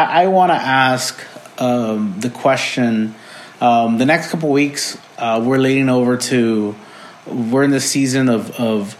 I, I want to ask um, the question. Um, the next couple weeks, uh, we're leading over to. We're in the season of of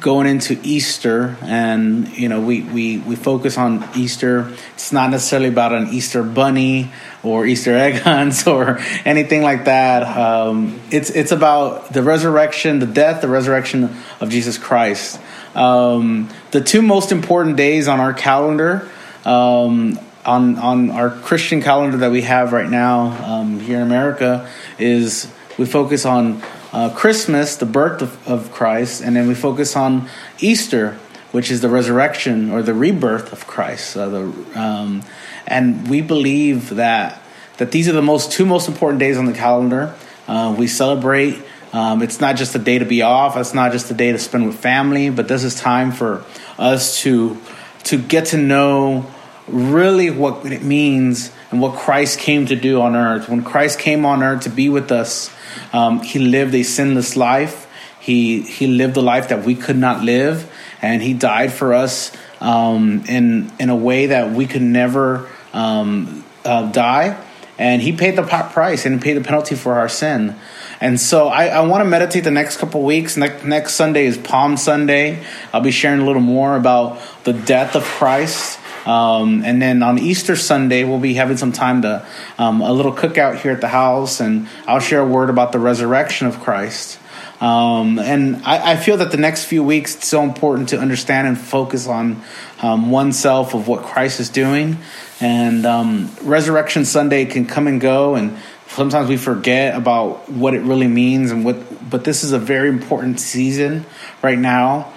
going into Easter, and you know we, we we focus on Easter. It's not necessarily about an Easter bunny or Easter egg hunts or anything like that. Um, it's it's about the resurrection, the death, the resurrection of Jesus Christ. Um, the two most important days on our calendar. Um, on on our Christian calendar that we have right now um, here in America is we focus on uh, Christmas, the birth of, of, Christ, and then we focus on Easter, which is the resurrection or the rebirth of Christ. The, um, and we believe that that these are the most two most important days on the calendar. Uh, we celebrate. Um, it's not just a day to be off. It's not just a day to spend with family, but this is time for us to to get to know really what it means and what Christ came to do on earth. When Christ came on earth to be with us, um, he lived a sinless life. He he lived a life that we could not live, and he died for us um, in in a way that we could never um, uh, die. And he paid the price and paid the penalty for our sin. And so I, I want to meditate the next couple weeks. Next Sunday is Palm Sunday. I'll be sharing a little more about the death of Christ um, and then on Easter Sunday, we'll be having some time to um, a little cookout here at the house, and I'll share a word about the resurrection of Christ. Um, and I, I, feel that the next few weeks it's so important to understand and focus on um, oneself of what Christ is doing. And um, Resurrection Sunday can come and go, and sometimes we forget about what it really means. And what, but this is a very important season right now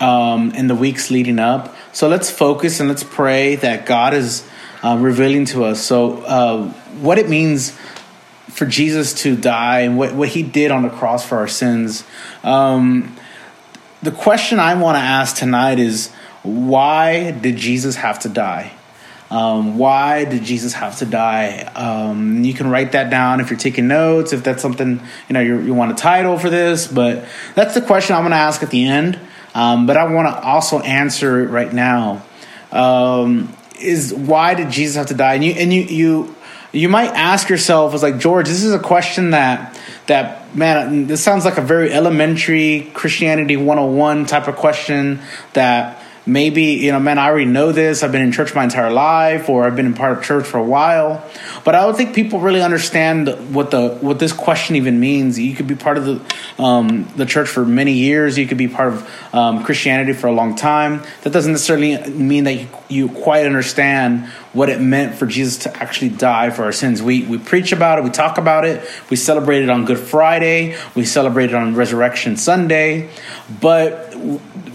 um, in the weeks leading up. So let's focus and let's pray that God is uh, revealing to us. So, uh, what it means for Jesus to die and what, what he did on the cross for our sins. Um, the question I want to ask tonight is why did Jesus have to die? Um, why did Jesus have to die? Um, you can write that down if you're taking notes, if that's something you know you want a title for this. But that's the question I'm going to ask at the end. Um, but I want to also answer it right now. Um, is why did Jesus have to die? And you and you you you might ask yourself, "Is like George, this is a question that that man, this sounds like a very elementary Christianity 101 type of question that." Maybe you know man i already know this. I've been in church my entire life or i've been in part of church for a while. But i don't think people really understand what the what this question even means. You could be part of the um, the church for many years. You could be part of um, christianity for a long time. That doesn't necessarily mean that you, you quite understand what it meant for Jesus to actually die for our sins. We, we preach about it, we talk about it, we celebrate it on Good Friday, we celebrate it on Resurrection Sunday. But,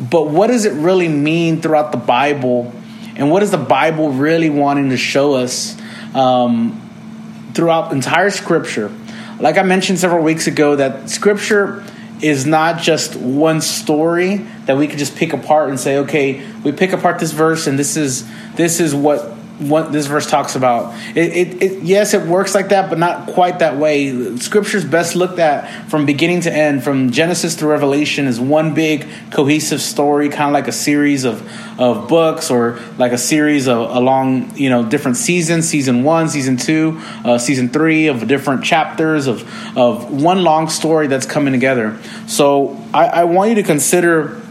but what does it really mean throughout the Bible? And what is the Bible really wanting to show us um, throughout entire Scripture? Like I mentioned several weeks ago, that Scripture is not just one story that we could just pick apart and say, okay, we pick apart this verse and this is this is what what this verse talks about. It, it, it, yes, it works like that, but not quite that way. Scripture's best looked at from beginning to end, from Genesis to Revelation, is one big cohesive story, kind of like a series of of books or like a series of along you know different seasons, season one, season two, uh, season three of different chapters of of one long story that's coming together. So I, I want you to consider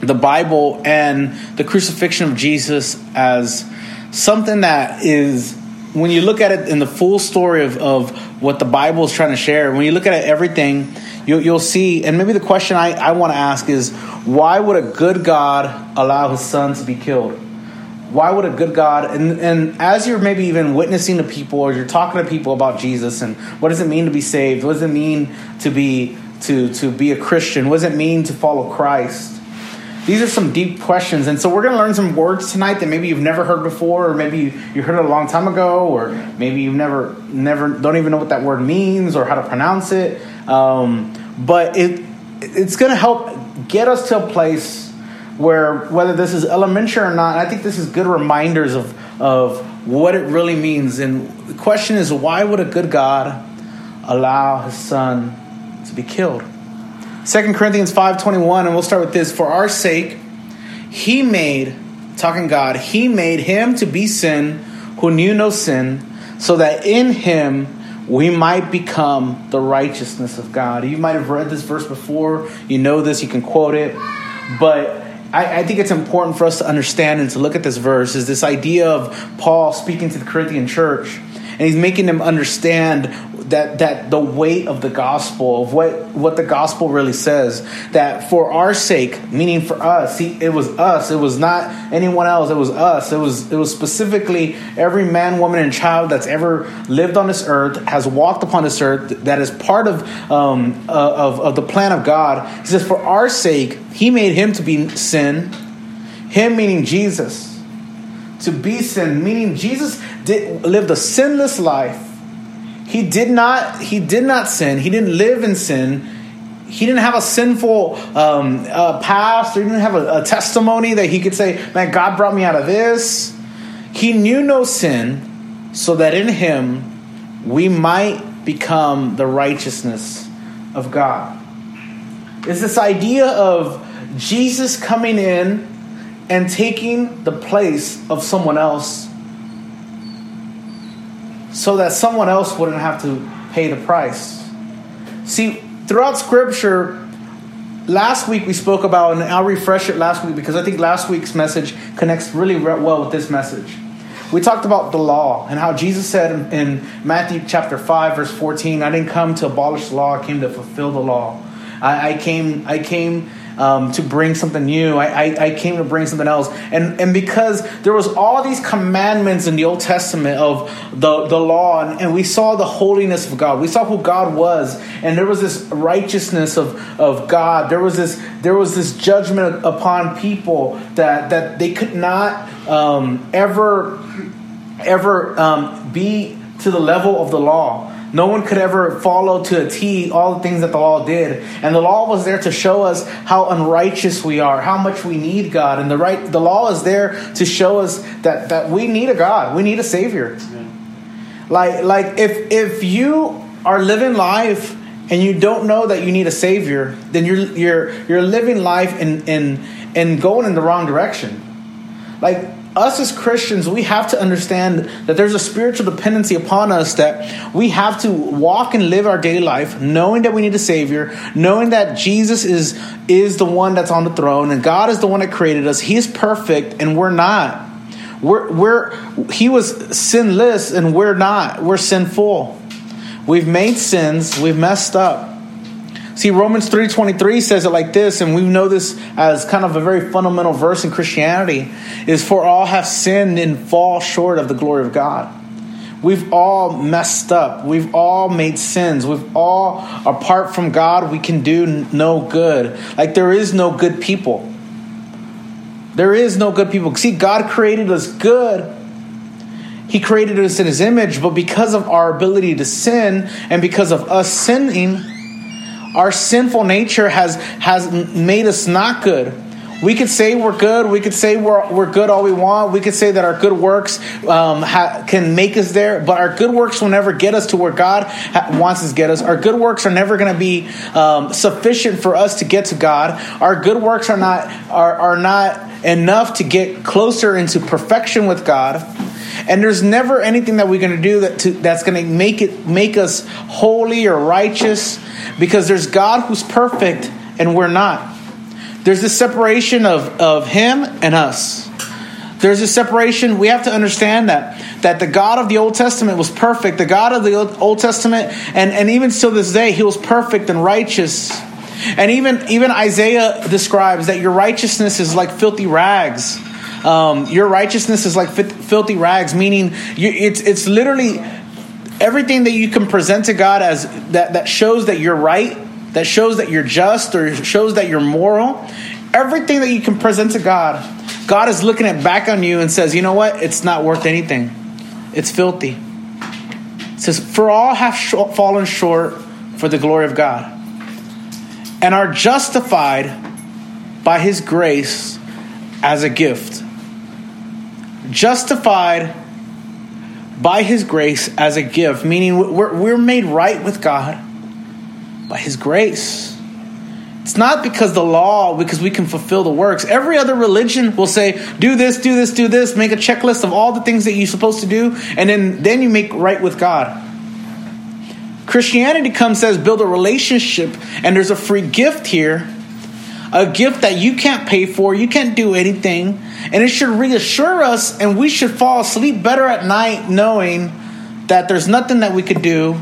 the Bible and the crucifixion of Jesus as something that is when you look at it in the full story of, of what the Bible is trying to share, when you look at everything, you'll, you'll see, and maybe the question I, I want to ask is why would a good God allow his son to be killed? Why would a good God, and, and as you're maybe even witnessing to people or you're talking to people about Jesus and what does it mean to be saved? What does it mean to be to, to be a Christian? What does it mean to follow Christ? These are some deep questions. And so we're going to learn some words tonight that maybe you've never heard before, or maybe you, heard it a long time ago, or maybe you've never, never, don't even know what that word means or how to pronounce it. Um, but it, it's going to help get us to a place where whether this is elementary or not, I think this is good reminders of, of what it really means. And the question is, why would a good God allow his son to be killed? 2 Corinthians 5:21 and we'll start with this. For our sake he made talking God he made him to be sin who knew no sin, so that in him we might become the righteousness of God. You might have read this verse before, you know this, you can quote it, but I, I, think it's important for us to understand and to look at this verse is this idea of Paul speaking to the Corinthian church, and he's making them understand that that the weight of the gospel of what what the gospel really says that for our sake meaning for us see it was us it was not anyone else it was us it was it was specifically every man woman and child that's ever lived on this earth has walked upon this earth that is part of um, uh, of, of the plan of god. He says for our sake he made him to be sin him meaning jesus to be sin meaning jesus did lived a sinless life he did not he did not sin. He didn't live in sin. He didn't have a sinful um, uh, past. Or he didn't have a, a testimony that he could say, "Man, God brought me out of this." He knew no sin, so that in him we might become the righteousness of God. It's this idea of Jesus coming in and taking the place of someone else so that someone else wouldn't have to pay the price. See, throughout Scripture, last week we spoke about, and I'll refresh it last week because I think last week's message connects really well with this message. We talked about the law and how Jesus said in, Matthew chapter 5, verse 14, I didn't come to abolish the law, I came to fulfill the law. I, I came, I came um, to bring something new. I, I, I, came to bring something else. And, and because there was all these commandments in the Old Testament of the, the law, and, and we saw the holiness of God. We saw who God was, and there was this righteousness of, of God. There was this there was this judgment upon people that, that they could not um, ever ever um, be to the level of the law. No one could ever follow to a T all the things that the law did. And the law was there to show us how unrighteous we are, how much we need God. And the right the law is there to show us that, that we need a God. We need a savior. Yeah. Like like if if you are living life and you don't know that you need a savior, then you're you're you're living life and and and going in the wrong direction. Like us as Christians, we have to understand that there's a spiritual dependency upon us that we have to walk and live our daily life knowing that we need a Savior, knowing that Jesus is, is the one that's on the throne and God is the one that created us. He's perfect and we're not. We're, we're, he was sinless and we're not. We're sinful. We've made sins, we've messed up. See, Romans 3.23 says it like this, and we know this as kind of a very fundamental verse in Christianity, is for all have sinned and fall short of the glory of God. We've all messed up. We've all made sins. We've all, apart from God, we can do no good. Like there is no good people. There is no good people. See, God created us good. He created us in His image, but because of our ability to sin and because of us sinning, our sinful nature has, has made us not good. We could say we're good. We could say we're, we're good all we want. We could say that our good works um, ha, can make us there, but our good works will never get us to where God ha- wants us to get us. Our good works are never going to be um, sufficient for us to get to God. Our good works are not are, are not enough to get closer into perfection with God. And there's never anything that we're going to do that to, that's going to make it make us holy or righteous because there's God who's perfect and we're not. There's this separation of, of Him and us. There's a separation. We have to understand that that the God of the Old Testament was perfect. The God of the Old Testament, and, and even still this day, He was perfect and righteous. And even even Isaiah describes that your righteousness is like filthy rags. Um, your righteousness is like filthy rags, meaning you, it's it's literally everything that you can present to God as that, that shows that you're right, that shows that you're just, or shows that you're moral, everything that you can present to God, God is looking at back on you and says, you know what? It's not worth anything. It's filthy. It says, for all have sh- fallen short for the glory of God and are justified by his grace as a gift. Justified by His grace as a gift, meaning we're, we're made right with God by His grace. It's not because the law, because we can fulfill the works. Every other religion will say, do this, do this, do this, make a checklist of all the things that you're supposed to do, and then, then you make right with God. Christianity comes says build a relationship, and there's a free gift here, a gift that you can't pay for, you can't do anything, and it should reassure us, and we should fall asleep better at night knowing that there's nothing that we could do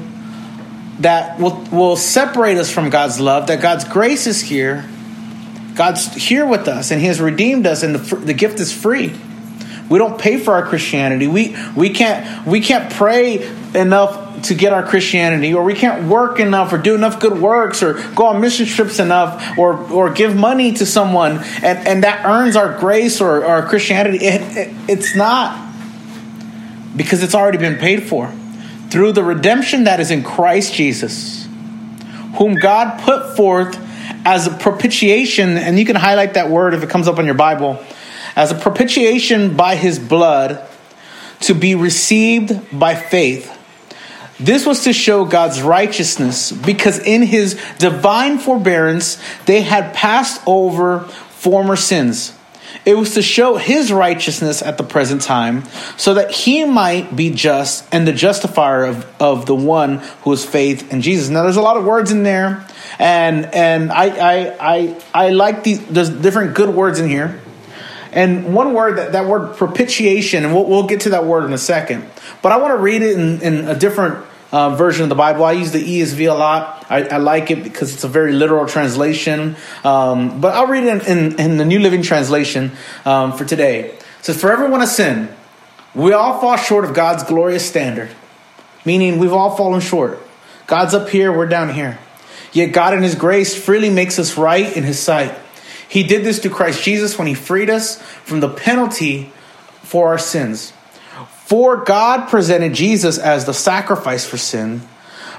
that will, will separate us from God's love, that God's grace is here. God's here with us, and He has redeemed us, and the, the gift is free. We don't pay for our Christianity. We, we, can't, we can't pray enough to get our Christianity, or we can't work enough, or do enough good works, or go on mission trips enough, or, or give money to someone, and, and that earns our grace or our Christianity. It, it, it's not because it's already been paid for through the redemption that is in Christ Jesus, whom God put forth as a propitiation, and you can highlight that word if it comes up on your Bible, as a propitiation by his blood to be received by faith. This was to show God's righteousness because in his divine forbearance they had passed over former sins. It was to show his righteousness at the present time, so that he might be just and the justifier of, of the one who has faith in Jesus. Now, there's a lot of words in there, and and I I I, I like these. Different good words in here, and one word that that word propitiation, and we'll we'll get to that word in a second. But I want to read it in, in a different uh, version of the Bible. I use the ESV a lot. I, I like it because it's a very literal translation. Um, but I'll read it in, in, in, the New Living Translation um, for today. It says, For everyone has sinned. We all fall short of God's glorious standard, meaning we've all fallen short. God's up here, we're down here. Yet God, in His grace, freely makes us right in His sight. He did this through Christ Jesus when He freed us from the penalty for our sins. For God presented Jesus as the sacrifice for sin.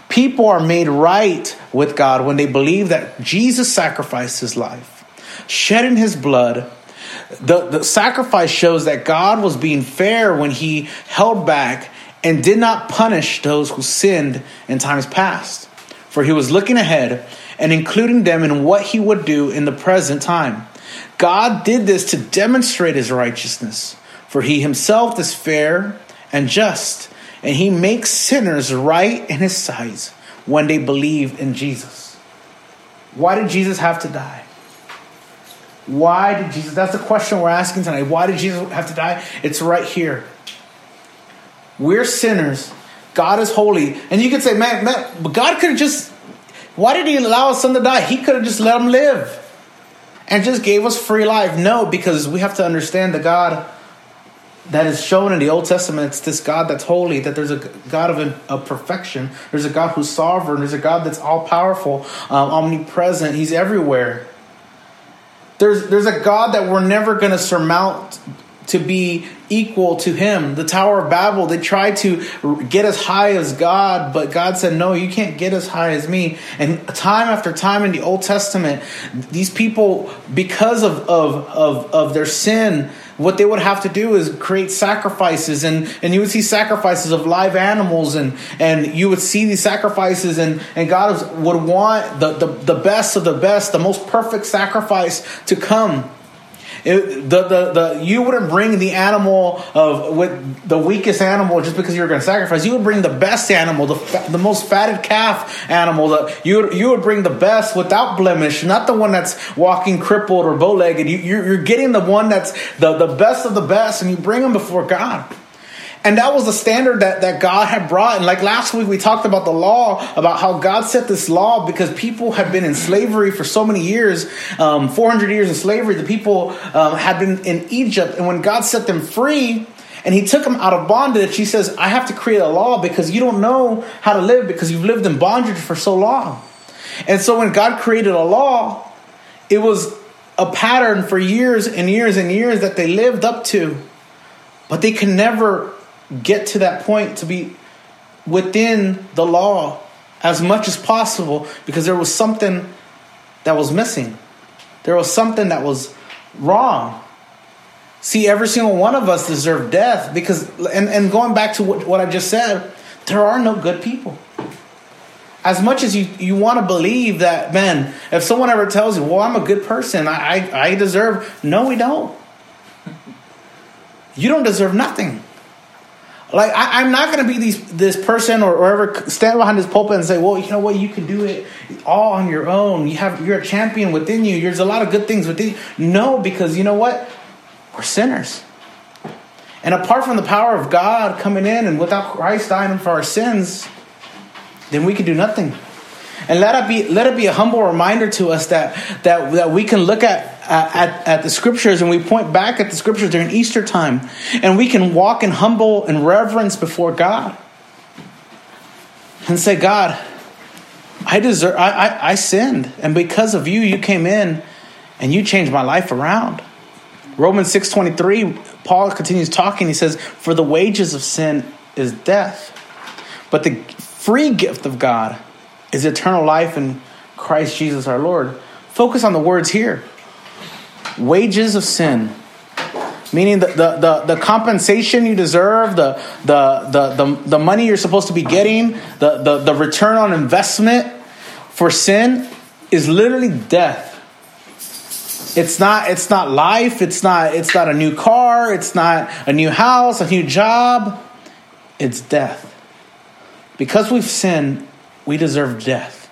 People are made right with God when they believe that Jesus sacrificed his life, shedding his blood. The, the sacrifice shows that God was being fair when he held back and did not punish those who sinned in times past. For he was looking ahead and including them in what he would do in the present time. God did this to demonstrate his righteousness, for he himself is fair and just, and he makes sinners right in his sight when they believe in Jesus. Why did Jesus have to die? Why did Jesus? That's the question we're asking tonight. Why did Jesus have to die? It's right here. We're sinners. God is holy. And you could say, man, man but God could have just, why did he allow his son to die? He could have just let him live and just gave us free life. No, because we have to understand the God that is shown in the Old Testament. It's this God that's holy, that there's a God of, of perfection. There's a God who's sovereign. There's a God that's all powerful, um, omnipresent. He's everywhere. There's, there's a God that we're never going to surmount to be equal to him. The Tower of Babel, they tried to get as high as God, but God said, No, you can't get as high as me. And time after time in the Old Testament, these people, because of, of, of, of their sin, what they would have to do is create sacrifices and, and you would see sacrifices of live animals and, and you would see these sacrifices and, and God would want the, the, the best of the best, the most perfect sacrifice to come. It, the, the, the, you wouldn't bring the animal of with the weakest animal just because you were going to sacrifice. You would bring the best animal, the, the most fatted calf animal. The, you, you would bring the best without blemish, not the one that's walking crippled or bow legged. You, you're, you're getting the one that's the, the best of the best, and you bring them before God. And that was the standard that, that God had brought. And like last week, we talked about the law, about how God set this law because people had been in slavery for so many years um, 400 years in slavery. The people um, had been in Egypt. And when God set them free, and he took them out of bondage, he says, I have to create a law because you don't know how to live because you've lived in bondage for so long. And so when God created a law, it was a pattern for years and years and years that they lived up to. But they could never get to that point to be within the law as much as possible because there was something that was missing. There was something that was wrong. See, every single one of us deserve death because, and, and going back to what, what I just said, there are no good people. as much as you, you want to believe that, man, if someone ever tells you, well, I'm a good person, I, I, I deserve, no, we don't. You don't deserve nothing. Like I, am not going to be these, this person or, ever stand behind this pulpit and say, "Well, you know what? You can do it all on your own. You have you're a champion within you. There's a lot of good things within you." No, because you know what? We're sinners, and apart from the power of God coming in and without Christ dying for our sins, then we can do nothing. And let it be let it be a humble reminder to us that that that we can look at at, at the scriptures and we point back at the scriptures during Easter time and we can walk in humble and reverence before God and say, God, I deserve I, I, I sinned, and because of you, you came in and you changed my life around. Romans 6:23, Paul continues talking. He says, For the wages of sin is death, but the free gift of God is eternal life in Christ Jesus our Lord. Focus on the words here. Wages of sin. Meaning the, the, the, the compensation you deserve, the, the, the, the, the money you're supposed to be getting, the, the, the return on investment for sin is literally death. It's not it's not life, it's not it's not a new car, it's not a new house, a new job. It's death. Because we've sinned, we deserve death.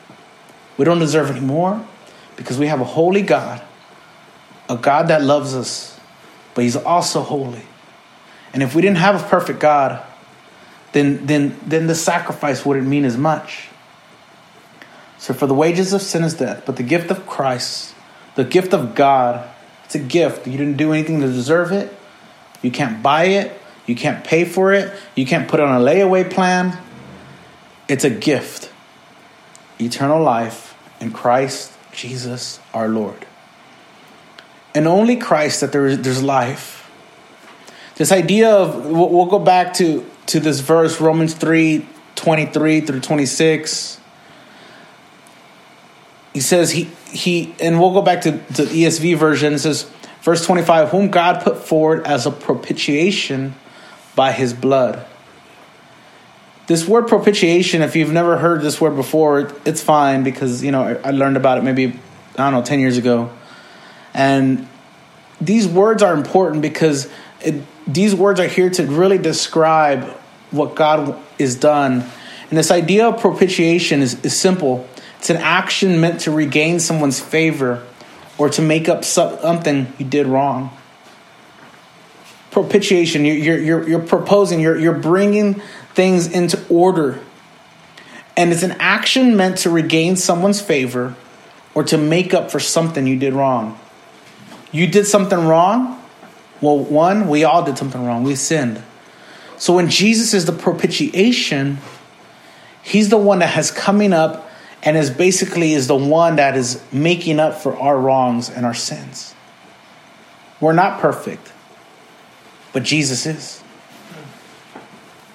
We don't deserve any more because we have a holy God, a God that loves us, but He's also holy. And if we didn't have a perfect God, then, then, then the sacrifice wouldn't mean as much. So, for the wages of sin is death, but the gift of Christ, the gift of God, it's a gift. You didn't do anything to deserve it. You can't buy it. You can't pay for it. You can't put on a layaway plan. It's a gift eternal life in Christ Jesus our Lord. And only Christ that there is, there's life. This idea of, we'll, go back to, to this verse, Romans 3 23 through 26. He says, he, he and we'll go back to the ESV version. It says, verse 25, whom God put forward as a propitiation by his blood this word propitiation, if you've never heard this word before, it's fine because, you know, I learned about it maybe, I don't know, 10 years ago. And these words are important because it, these words are here to really describe what God is done. And this idea of propitiation is, is simple it's an action meant to regain someone's favor or to make up something you did wrong. Propitiation, you're, you're, you're proposing, you're, you're bringing things into order. And it's an action meant to regain someone's favor or to make up for something you did wrong. You did something wrong? Well, one, we all did something wrong. We sinned. So when Jesus is the propitiation, he's the one that has coming up and is basically is the one that is making up for our wrongs and our sins. We're not perfect, but Jesus is.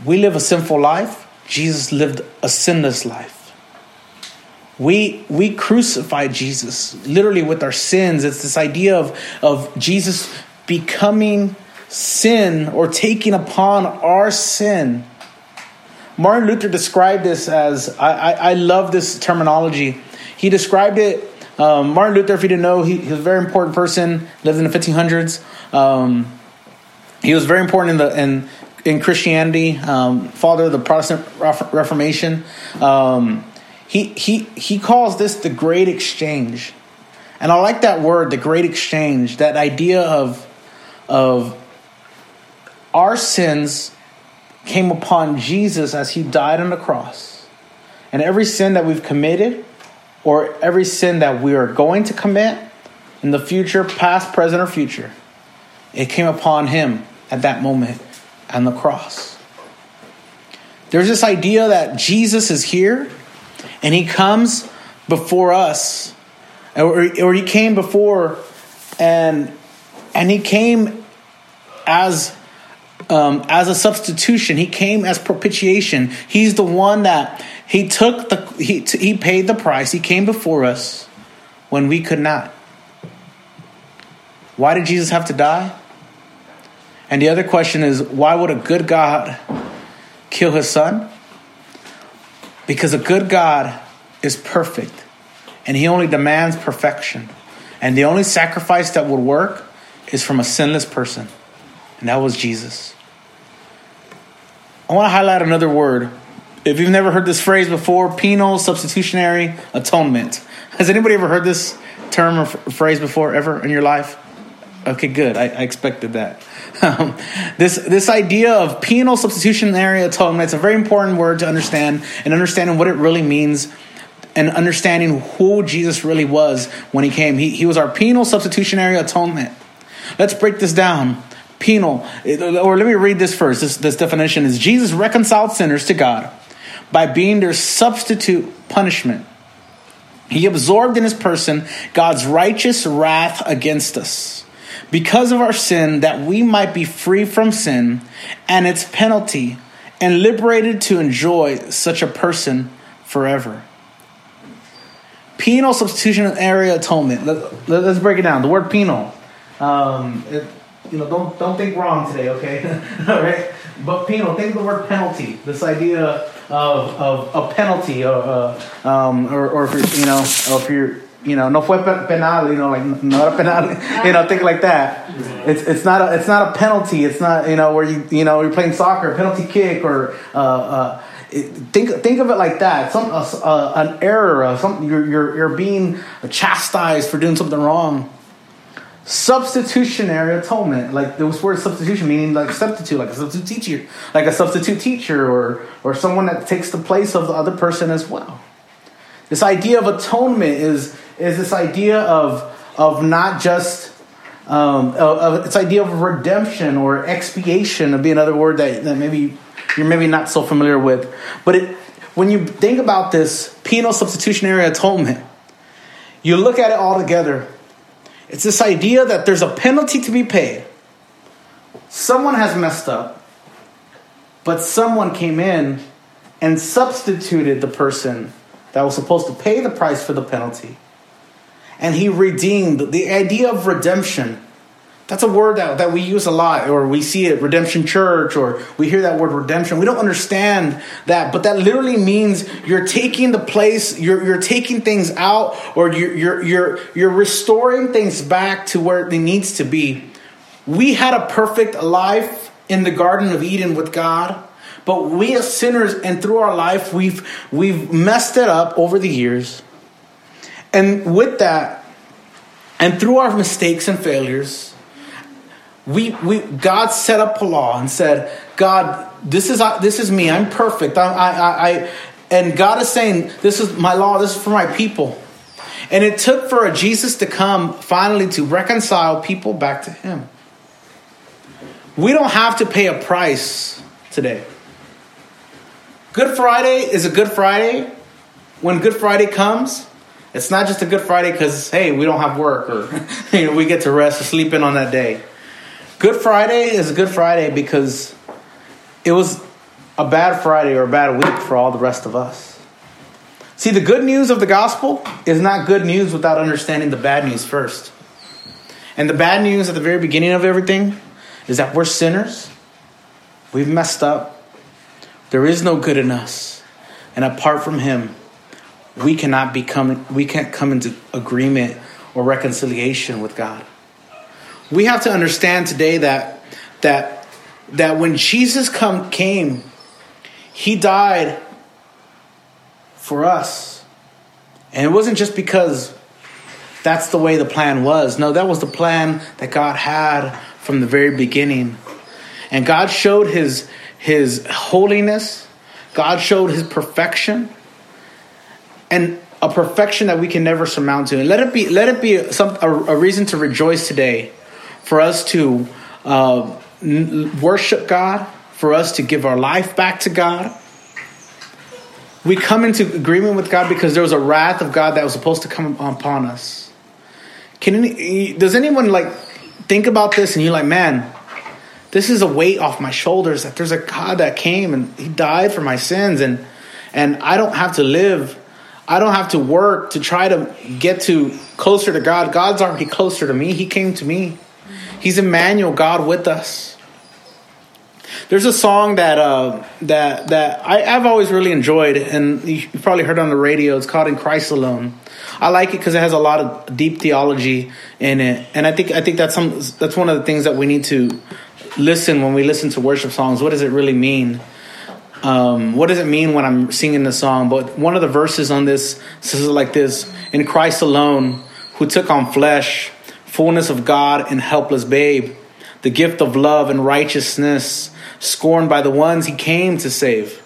We live a sinful life. Jesus lived a sinless life. We we crucified Jesus literally with our sins. It's this idea of, of Jesus becoming sin or taking upon our sin. Martin Luther described this as I, I, I love this terminology. He described it. Um, Martin Luther, if you didn't know, he, he, was a very important person. Lived in the 1500s. Um, he was very important in the in in Christianity, um, father of the Protestant Reformation. Um, he he he calls this the Great Exchange, and I like that word, the Great Exchange. That idea of of our sins came upon Jesus as he died on the cross, and every sin that we've committed, or every sin that we are going to commit in the future, past, present, or future, it came upon him at that moment on the cross. There's this idea that Jesus is here and he comes before us, or, or he came before and and he came as um, as a substitution. He came as propitiation. He's the one that he took the he he paid the price. He came before us when we could not. Why did Jesus have to die? And the other question is why would a good God kill his son? Because a good God is perfect, and He only demands perfection. And the only sacrifice that would work is from a sinless person, and that was Jesus. I want to highlight another word. If you've never heard this phrase before, penal substitutionary atonement. Has anybody ever heard this term or phrase before ever in your life? Okay, good. I, I expected that. Um, this this idea of penal substitutionary atonement it's a very important word to understand and understanding what it really means and understanding who Jesus really was when he came. He, he was our penal substitutionary atonement. Let's break this down. Penal, or let me read this first. This, this definition is Jesus reconciled sinners to God by being their substitute punishment. He absorbed in his person God's righteous wrath against us because of our sin, that we might be free from sin and its penalty and liberated to enjoy such a person forever. Penal substitutionary atonement. Let, let, us break it down. The word penal. Um, it, you know, don't don't think wrong today, okay? All right. But penal. Think of the word penalty. This idea of of a penalty, or uh, um, or, or if you're, you know, or if you're you know, no fue penal, you know, like not a penal, you know, think like that. It's it's not a it's not a penalty. It's not you know where you you know you're playing soccer, penalty kick, or uh, uh, think think of it like that. Some uh, uh, an error, uh, some you're, you're you're being chastised for doing something wrong. Substitutionary atonement, like this word substitution, meaning like substitute, like a substitute teacher, like a substitute teacher, or or someone that takes the place of the other person as well. This idea of atonement is is this idea of of not just um, of, this idea of redemption or expiation would be another word that, that maybe you're maybe not so familiar with. But it, when you think about this penal substitutionary atonement, you look at it all together. It's this idea that there's a penalty to be paid. Someone has messed up, but someone came in and substituted the person that was supposed to pay the price for the penalty and he redeemed. The idea of redemption, that's a word that, that we use a lot, or we see it, redemption church, or we hear that word redemption. We don't understand that, but that literally means you're taking the place, you're, you're taking things out, or you're, you're, you're, you're restoring things back to where it needs to be. We had a perfect life in the Garden of Eden with God. But we as sinners and through our life, we've, we've messed it up over the years. And with that, and through our mistakes and failures, we, we God set up a law and said, God, this is uh, this is me. I'm perfect. I, I, I, and God is saying, this is my law. This is for my people. And it took for a Jesus to come finally to reconcile people back to Him. We don't have to pay a price today. Good Friday is a Good Friday. When Good Friday comes, it's not just a Good Friday because hey, we don't have work or you know, we get to rest or sleep in on that day. Good Friday is a Good Friday because it was a bad Friday or a bad week for all the rest of us. See, the good news of the gospel is not good news without understanding the bad news first. And the bad news at the very beginning of everything is that we're sinners. We've messed up. There is no good in us. And apart from Him, we cannot become we can't come into agreement or reconciliation with God. We have to understand today that that that when Jesus come came, he died for us. And it wasn't just because that's the way the plan was. No, that was the plan that God had from the very beginning. And God showed his his holiness. God showed his perfection and a perfection that we can never surmount to. And let it be let it be some a, a reason to rejoice today, for us to uh, n- worship God, for us to give our life back to God. We come into agreement with God because there was a wrath of God that was supposed to come upon us. Can any, does anyone like think about this and you're like, man, this is a weight off my shoulders that there's a God that came and He died for my sins and and I don't have to live I don't have to work to try to get to closer to God. God's already closer to me. He came to me. He's Emmanuel, God with us. There's a song that uh, that that I, have always really enjoyed, and you probably heard on the radio. It's called "In Christ Alone." I like it because it has a lot of deep theology in it, and I think I think that's some that's one of the things that we need to listen when we listen to worship songs. What does it really mean? Um, what does it mean when I'm singing the song? But one of the verses on this says like this: "In Christ alone, who took on flesh, fullness of God and helpless babe." the gift of love and righteousness, scorned by the ones he came to save.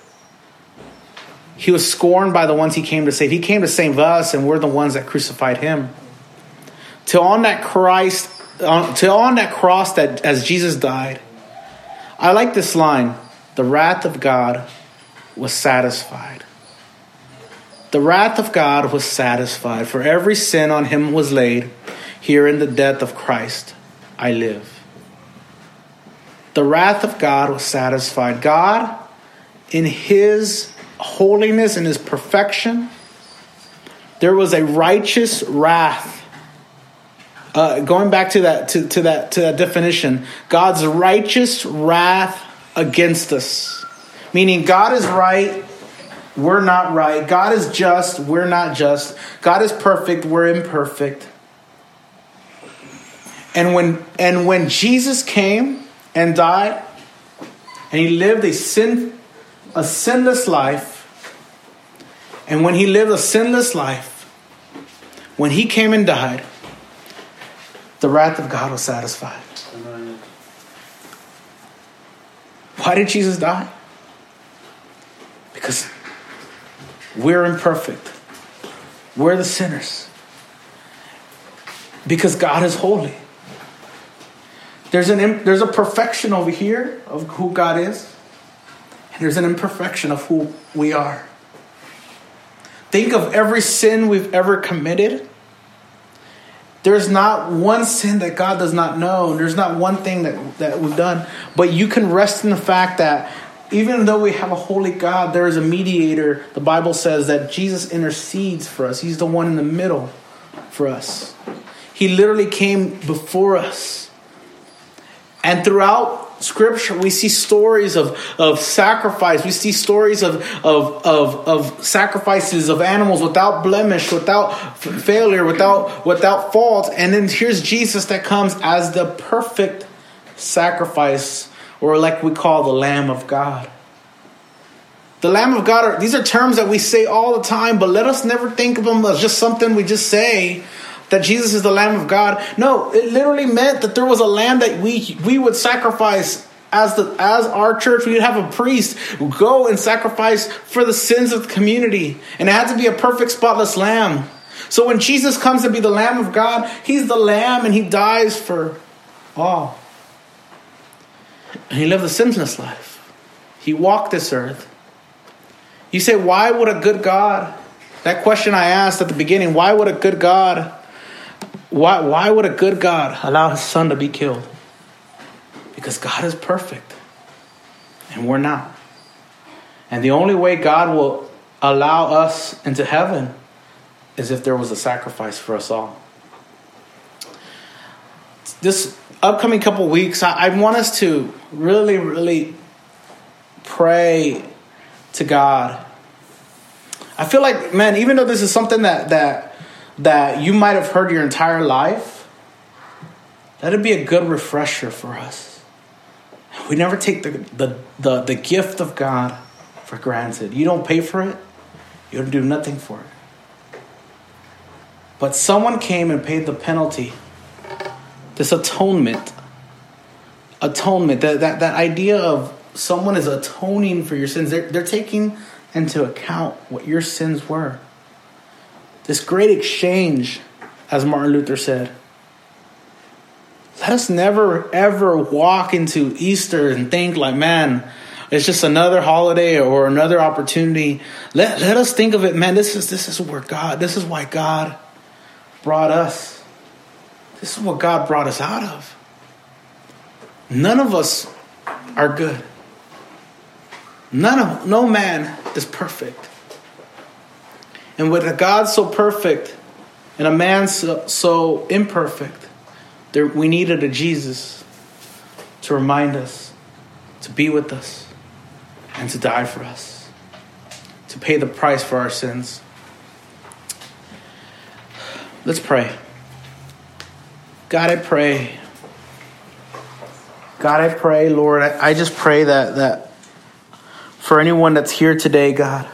He was scorned by the ones he came to save. He came to save us, and we're the ones that crucified him. Till on that Christ, on, till on that cross that as Jesus died, I like this line: the wrath of God was satisfied. The wrath of God was satisfied, for every sin on him was laid. Here in the death of Christ, I live the wrath of God was satisfied. God, in his holiness and his perfection, there was a righteous wrath. Uh, going back to that to, to that to that definition, God's righteous wrath against us, meaning God is right, we're not right. God is just, we're not just. God is perfect, we're imperfect. And when and when Jesus came, and died, and he lived a sin, a sinless life. And when he lived a sinless life, when he came and died, the wrath of God was satisfied. Why did Jesus die? Because we're imperfect. We're the sinners. Because God is holy. There's, an, there's a perfection over here of who God is, and there's an imperfection of who we are. Think of every sin we've ever committed. There's not one sin that God does not know. There's not one thing that, that we've done. But you can rest in the fact that even though we have a holy God, there is a mediator. The Bible says that Jesus intercedes for us, He's the one in the middle for us. He literally came before us. And throughout scripture, we see stories of, of sacrifice. We see stories of, of, of, of sacrifices of animals without blemish, without f- failure, without, without fault. And then here's Jesus that comes as the perfect sacrifice, or like we call the Lamb of God. The Lamb of God, are, these are terms that we say all the time, but let us never think of them as just something we just say that Jesus is the Lamb of God. No, it literally meant that there was a lamb that we we would sacrifice as the as our church. We'd have a priest go and sacrifice for the sins of the community, and it had to be a perfect, spotless lamb. So when Jesus comes to be the Lamb of God, He's the Lamb, and He dies for all. And He lived a sinless life. He walked this earth. You say, why would a good God? That question I asked at the beginning, why would a good God why, why would a good God allow his son to be killed? Because God is perfect and we're not. And the only way God will allow us into heaven is if there was a sacrifice for us all. This upcoming couple weeks, I, I want us to really, really pray to God. I feel like, man, even though this is something that that that you might have heard your entire life, that'd be a good refresher for us. We never take the, the, the, the gift of God for granted. You don't pay for it, you don't do nothing for it. But someone came and paid the penalty. This atonement. Atonement. That, that, that idea of someone is atoning for your sins. They're, they're taking into account what your sins were. This great exchange, as Martin Luther said. Let us never, ever walk into Easter and think like, man, it's just another holiday or another opportunity. Let, let us think of it, man, this is, this is where God, this is why God brought us. This is what God brought us out of. None of us are good. None of, no man is perfect. And with a God so perfect and a man so, so imperfect, there, we needed a Jesus to remind us to be with us and to die for us, to pay the price for our sins. Let's pray. God, I pray. God, I pray, Lord, I, I just pray that that for anyone that's here today, God,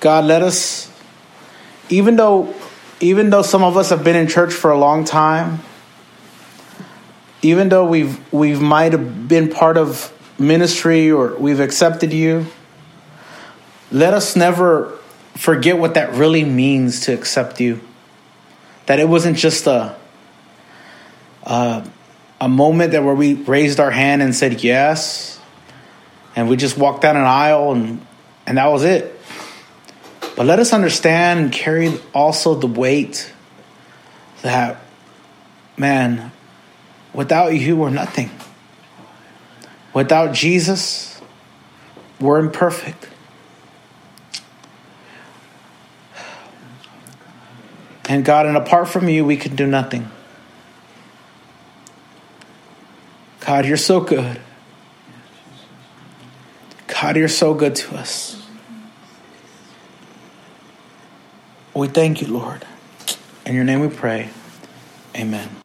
God, let us, even though, even though some of us have been in church for a long time, even though we've we've might have been part of ministry or we've accepted you, let us never forget what that really means to accept you. That it wasn't just a a, a moment that where we raised our hand and said yes, and we just walked down an aisle and and that was it. But let us understand and carry also the weight that, man, without you, we're nothing. Without Jesus, we're imperfect. And God, and apart from you, we can do nothing. God, you're so good. God, you're so good to us. We thank you, Lord. In your name we pray. Amen.